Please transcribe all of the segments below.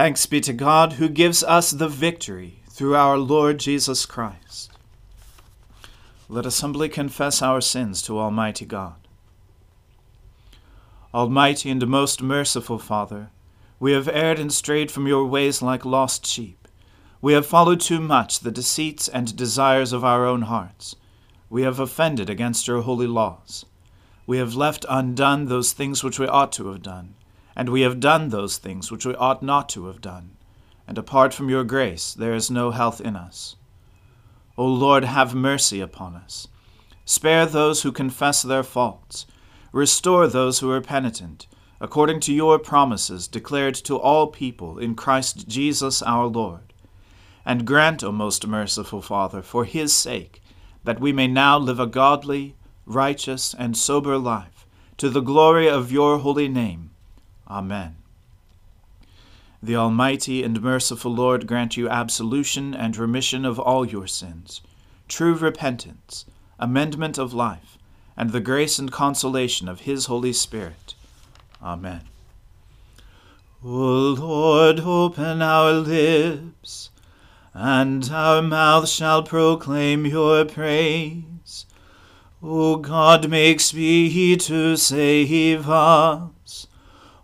Thanks be to God who gives us the victory through our Lord Jesus Christ. Let us humbly confess our sins to Almighty God. Almighty and most merciful Father, we have erred and strayed from your ways like lost sheep. We have followed too much the deceits and desires of our own hearts. We have offended against your holy laws. We have left undone those things which we ought to have done and we have done those things which we ought not to have done, and apart from your grace there is no health in us. O Lord, have mercy upon us. Spare those who confess their faults. Restore those who are penitent, according to your promises declared to all people in Christ Jesus our Lord. And grant, O most merciful Father, for his sake, that we may now live a godly, righteous, and sober life, to the glory of your holy name Amen. The Almighty and merciful Lord grant you absolution and remission of all your sins, true repentance, amendment of life, and the grace and consolation of His Holy Spirit. Amen. O Lord, open our lips, and our mouth shall proclaim your praise. O God, make speed to save us.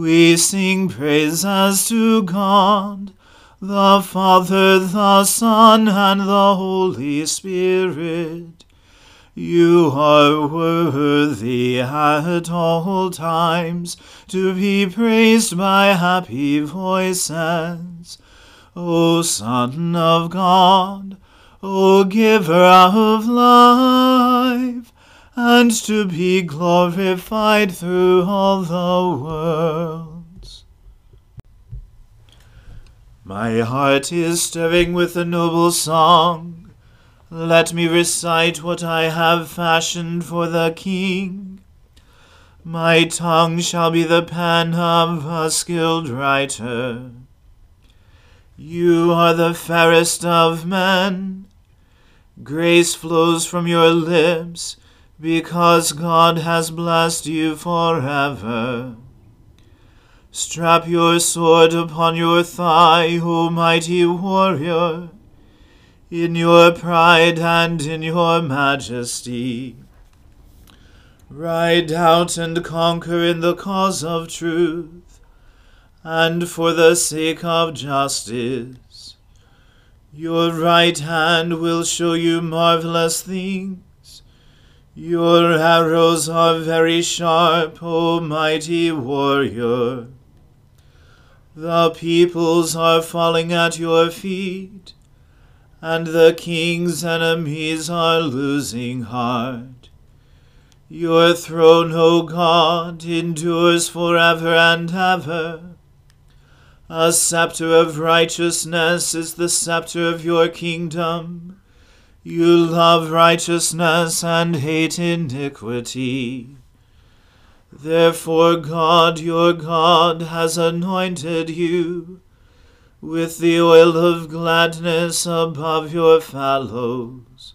we sing praises to God, the Father, the Son, and the Holy Spirit. You are worthy at all times to be praised by happy voices. O Son of God, O Giver of life, and to be glorified through all the worlds. My heart is stirring with a noble song. Let me recite what I have fashioned for the King. My tongue shall be the pen of a skilled writer. You are the fairest of men. Grace flows from your lips because God has blessed you forever. Strap your sword upon your thigh, O mighty warrior, in your pride and in your majesty. Ride out and conquer in the cause of truth, and for the sake of justice. Your right hand will show you marvelous things your arrows are very sharp, O mighty warrior. The peoples are falling at your feet, and the king's enemies are losing heart. Your throne, O God, endures forever and ever. A scepter of righteousness is the scepter of your kingdom you love righteousness and hate iniquity. Therefore, God your God has anointed you with the oil of gladness above your fellows.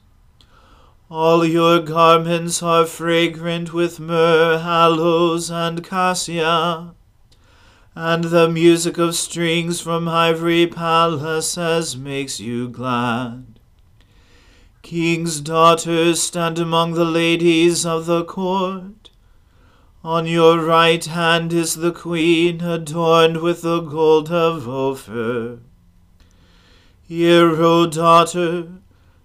All your garments are fragrant with myrrh, aloes, and cassia, and the music of strings from ivory palaces makes you glad. King's daughters, stand among the ladies of the court. On your right hand is the queen, adorned with the gold of Ophir. Hear, O daughter,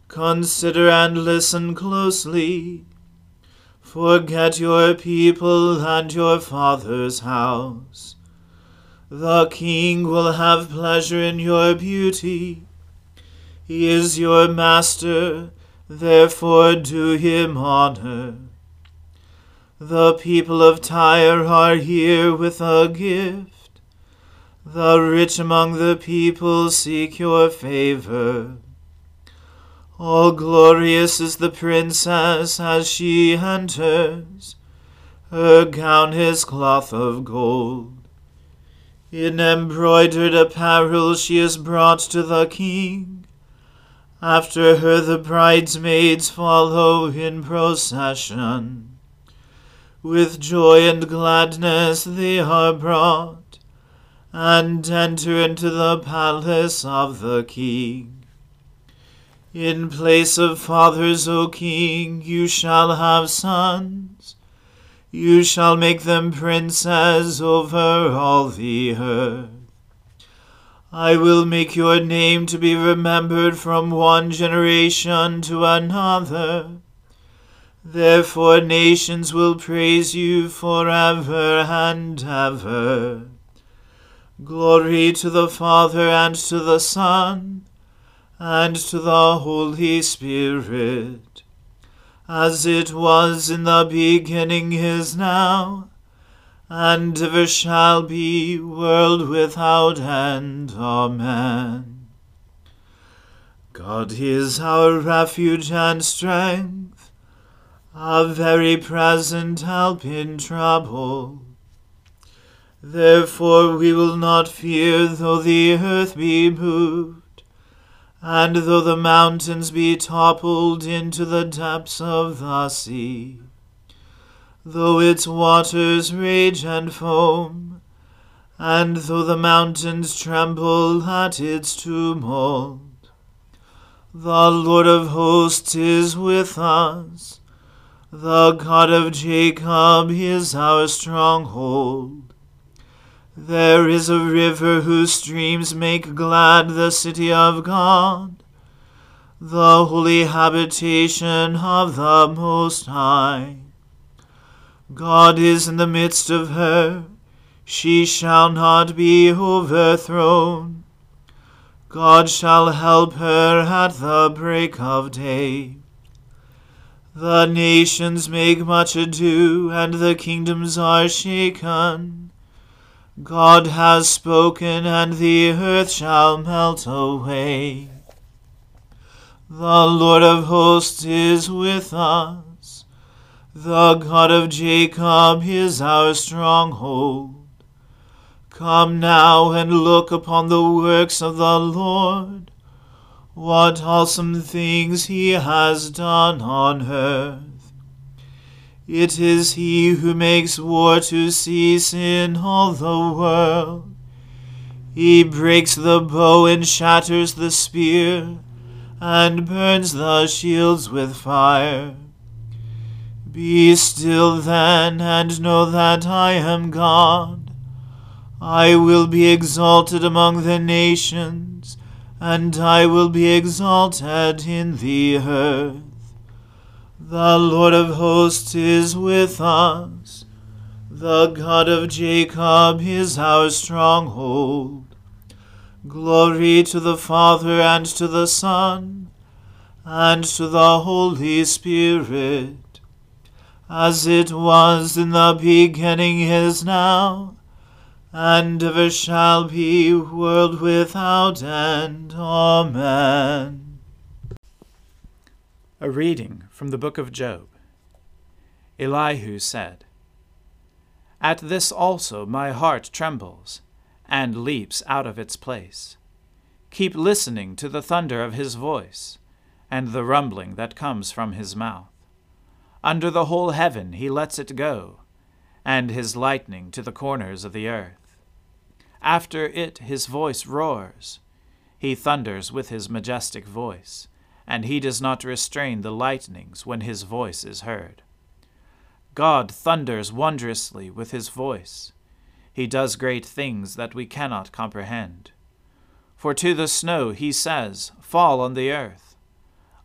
consider and listen closely. Forget your people and your father's house. The king will have pleasure in your beauty. He is your master, therefore do him honor. The people of Tyre are here with a gift. The rich among the people seek your favor. All glorious is the princess as she enters. Her gown is cloth of gold. In embroidered apparel she is brought to the king. After her the bridesmaids follow in procession. With joy and gladness they are brought, and enter into the palace of the king. In place of fathers, O king, you shall have sons. You shall make them princes over all the earth. I will make your name to be remembered from one generation to another Therefore nations will praise you forever and ever. Glory to the Father and to the Son and to the Holy Spirit, as it was in the beginning is now, and ever shall be, world without end. Amen. God is our refuge and strength a very present help in trouble. Therefore we will not fear though the earth be moved, and though the mountains be toppled into the depths of the sea, though its waters rage and foam, and though the mountains tremble at its tumult. The Lord of hosts is with us. The God of Jacob is our stronghold. There is a river whose streams make glad the city of God, the holy habitation of the Most High. God is in the midst of her, she shall not be overthrown. God shall help her at the break of day. The nations make much ado, and the kingdoms are shaken. God has spoken, and the earth shall melt away. The Lord of hosts is with us. The God of Jacob is our stronghold. Come now and look upon the works of the Lord what awesome things he has done on earth. It is he who makes war to cease in all the world. He breaks the bow and shatters the spear, and burns the shields with fire. Be still then, and know that I am God. I will be exalted among the nations and I will be exalted in the earth. The Lord of hosts is with us. The God of Jacob is our stronghold. Glory to the Father and to the Son and to the Holy Spirit, as it was in the beginning is now and ever shall be, world without end. Amen. A reading from the book of Job. Elihu said, At this also my heart trembles, and leaps out of its place. Keep listening to the thunder of his voice, and the rumbling that comes from his mouth. Under the whole heaven he lets it go, and his lightning to the corners of the earth. After it his voice roars. He thunders with his majestic voice, and he does not restrain the lightnings when his voice is heard. God thunders wondrously with his voice. He does great things that we cannot comprehend. For to the snow he says, Fall on the earth.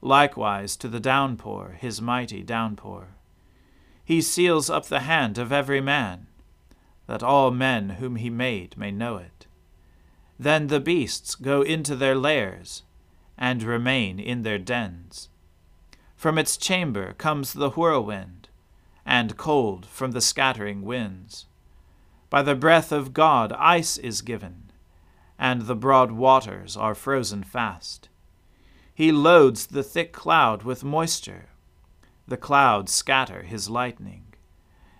Likewise to the downpour, his mighty downpour. He seals up the hand of every man, that all men whom he made may know it. Then the beasts go into their lairs, and remain in their dens. From its chamber comes the whirlwind, and cold from the scattering winds. By the breath of God ice is given and the broad waters are frozen fast. He loads the thick cloud with moisture. The clouds scatter his lightning.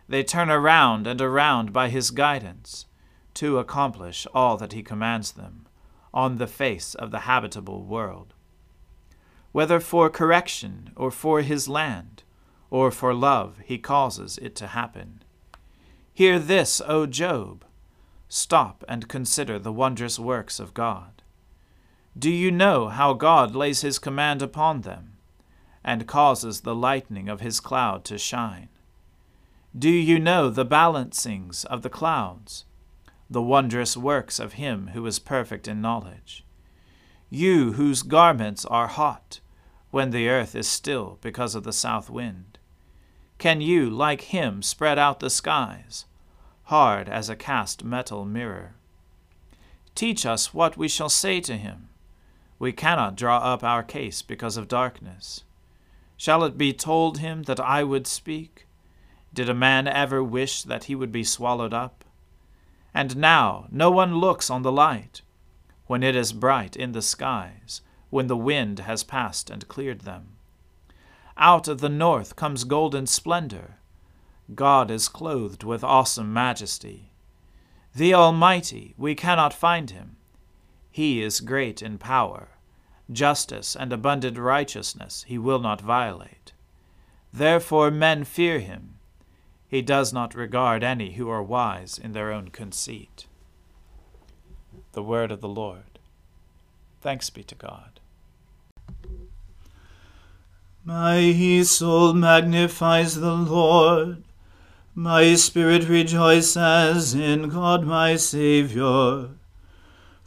They turn around and around by his guidance to accomplish all that he commands them on the face of the habitable world. Whether for correction or for his land, or for love, he causes it to happen. Hear this, O Job Stop and consider the wondrous works of God. Do you know how God lays his command upon them, and causes the lightning of his cloud to shine? Do you know the balancings of the clouds, the wondrous works of him who is perfect in knowledge? You whose garments are hot, when the earth is still because of the south wind. Can you, like him, spread out the skies? hard as a cast metal mirror. Teach us what we shall say to him. We cannot draw up our case because of darkness. Shall it be told him that I would speak? Did a man ever wish that he would be swallowed up? And now no one looks on the light, when it is bright in the skies, when the wind has passed and cleared them. Out of the north comes golden splendor God is clothed with awesome majesty. The Almighty, we cannot find him. He is great in power. Justice and abundant righteousness he will not violate. Therefore men fear him. He does not regard any who are wise in their own conceit. The word of the Lord. Thanks be to God. My soul magnifies the Lord. My spirit rejoices in God my Saviour,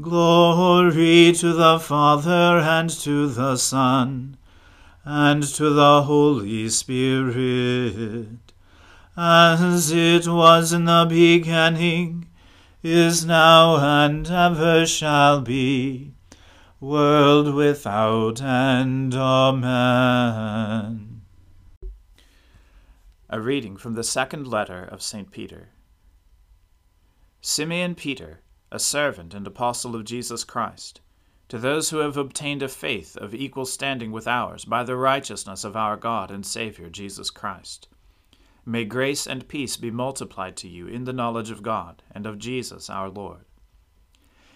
Glory to the Father and to the Son and to the Holy Spirit, as it was in the beginning, is now, and ever shall be, world without end. Amen. A reading from the second letter of St. Peter. Simeon Peter, a servant and apostle of Jesus Christ, to those who have obtained a faith of equal standing with ours by the righteousness of our God and Saviour Jesus Christ. May grace and peace be multiplied to you in the knowledge of God and of Jesus our Lord.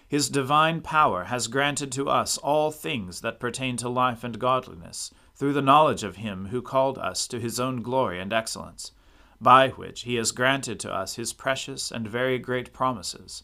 His divine power has granted to us all things that pertain to life and godliness through the knowledge of him who called us to his own glory and excellence, by which he has granted to us his precious and very great promises,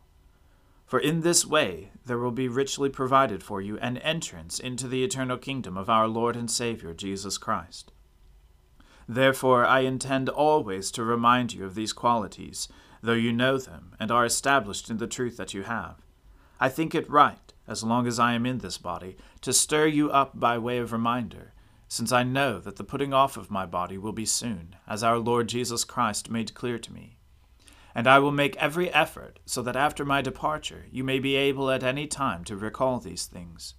For in this way there will be richly provided for you an entrance into the eternal kingdom of our Lord and Saviour Jesus Christ. Therefore I intend always to remind you of these qualities, though you know them and are established in the truth that you have. I think it right, as long as I am in this body, to stir you up by way of reminder, since I know that the putting off of my body will be soon, as our Lord Jesus Christ made clear to me. And I will make every effort so that after my departure you may be able at any time to recall these things.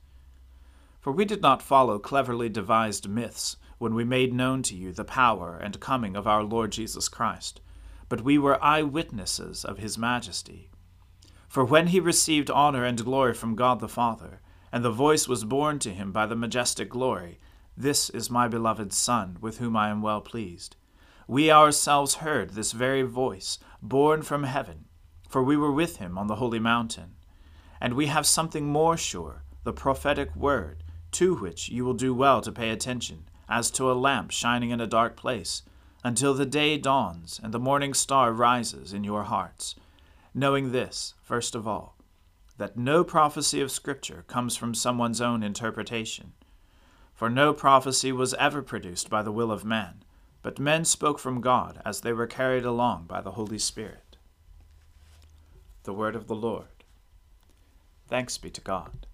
For we did not follow cleverly devised myths when we made known to you the power and coming of our Lord Jesus Christ, but we were eye witnesses of his majesty. For when he received honor and glory from God the Father, and the voice was borne to him by the majestic glory, This is my beloved Son, with whom I am well pleased we ourselves heard this very voice, borne from heaven, for we were with him on the holy mountain. And we have something more sure, the prophetic word, to which you will do well to pay attention, as to a lamp shining in a dark place, until the day dawns and the morning star rises in your hearts. Knowing this, first of all, that no prophecy of Scripture comes from someone's own interpretation. For no prophecy was ever produced by the will of man but men spoke from God as they were carried along by the Holy Spirit. The Word of the Lord. Thanks be to God.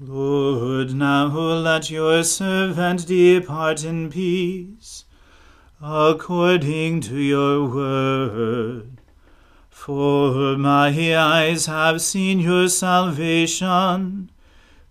Lord, now let your servant depart in peace, according to your word. For my eyes have seen your salvation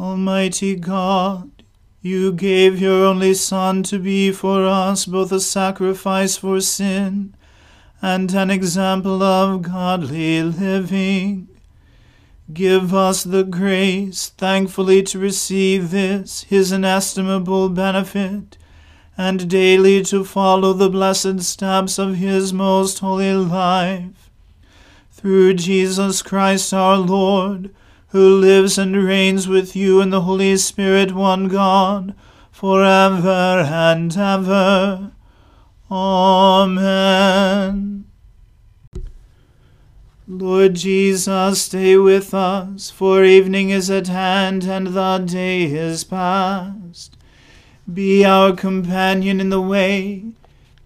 Almighty God, you gave your only Son to be for us both a sacrifice for sin and an example of godly living. Give us the grace thankfully to receive this, his inestimable benefit and daily to follow the blessed steps of his most holy life. Through Jesus Christ our Lord, who lives and reigns with you in the Holy Spirit, one God, for ever and ever. Amen. Lord Jesus, stay with us, for evening is at hand and the day is past. Be our companion in the way,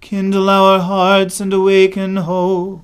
kindle our hearts and awaken hope,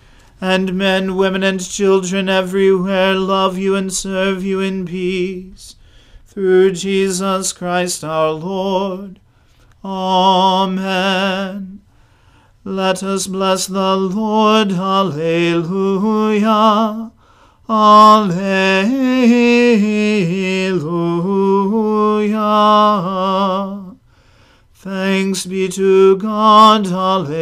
and men, women, and children everywhere love you and serve you in peace. Through Jesus Christ our Lord. Amen. Let us bless the Lord. Alleluia. Alleluia. Thanks be to God. Alleluia.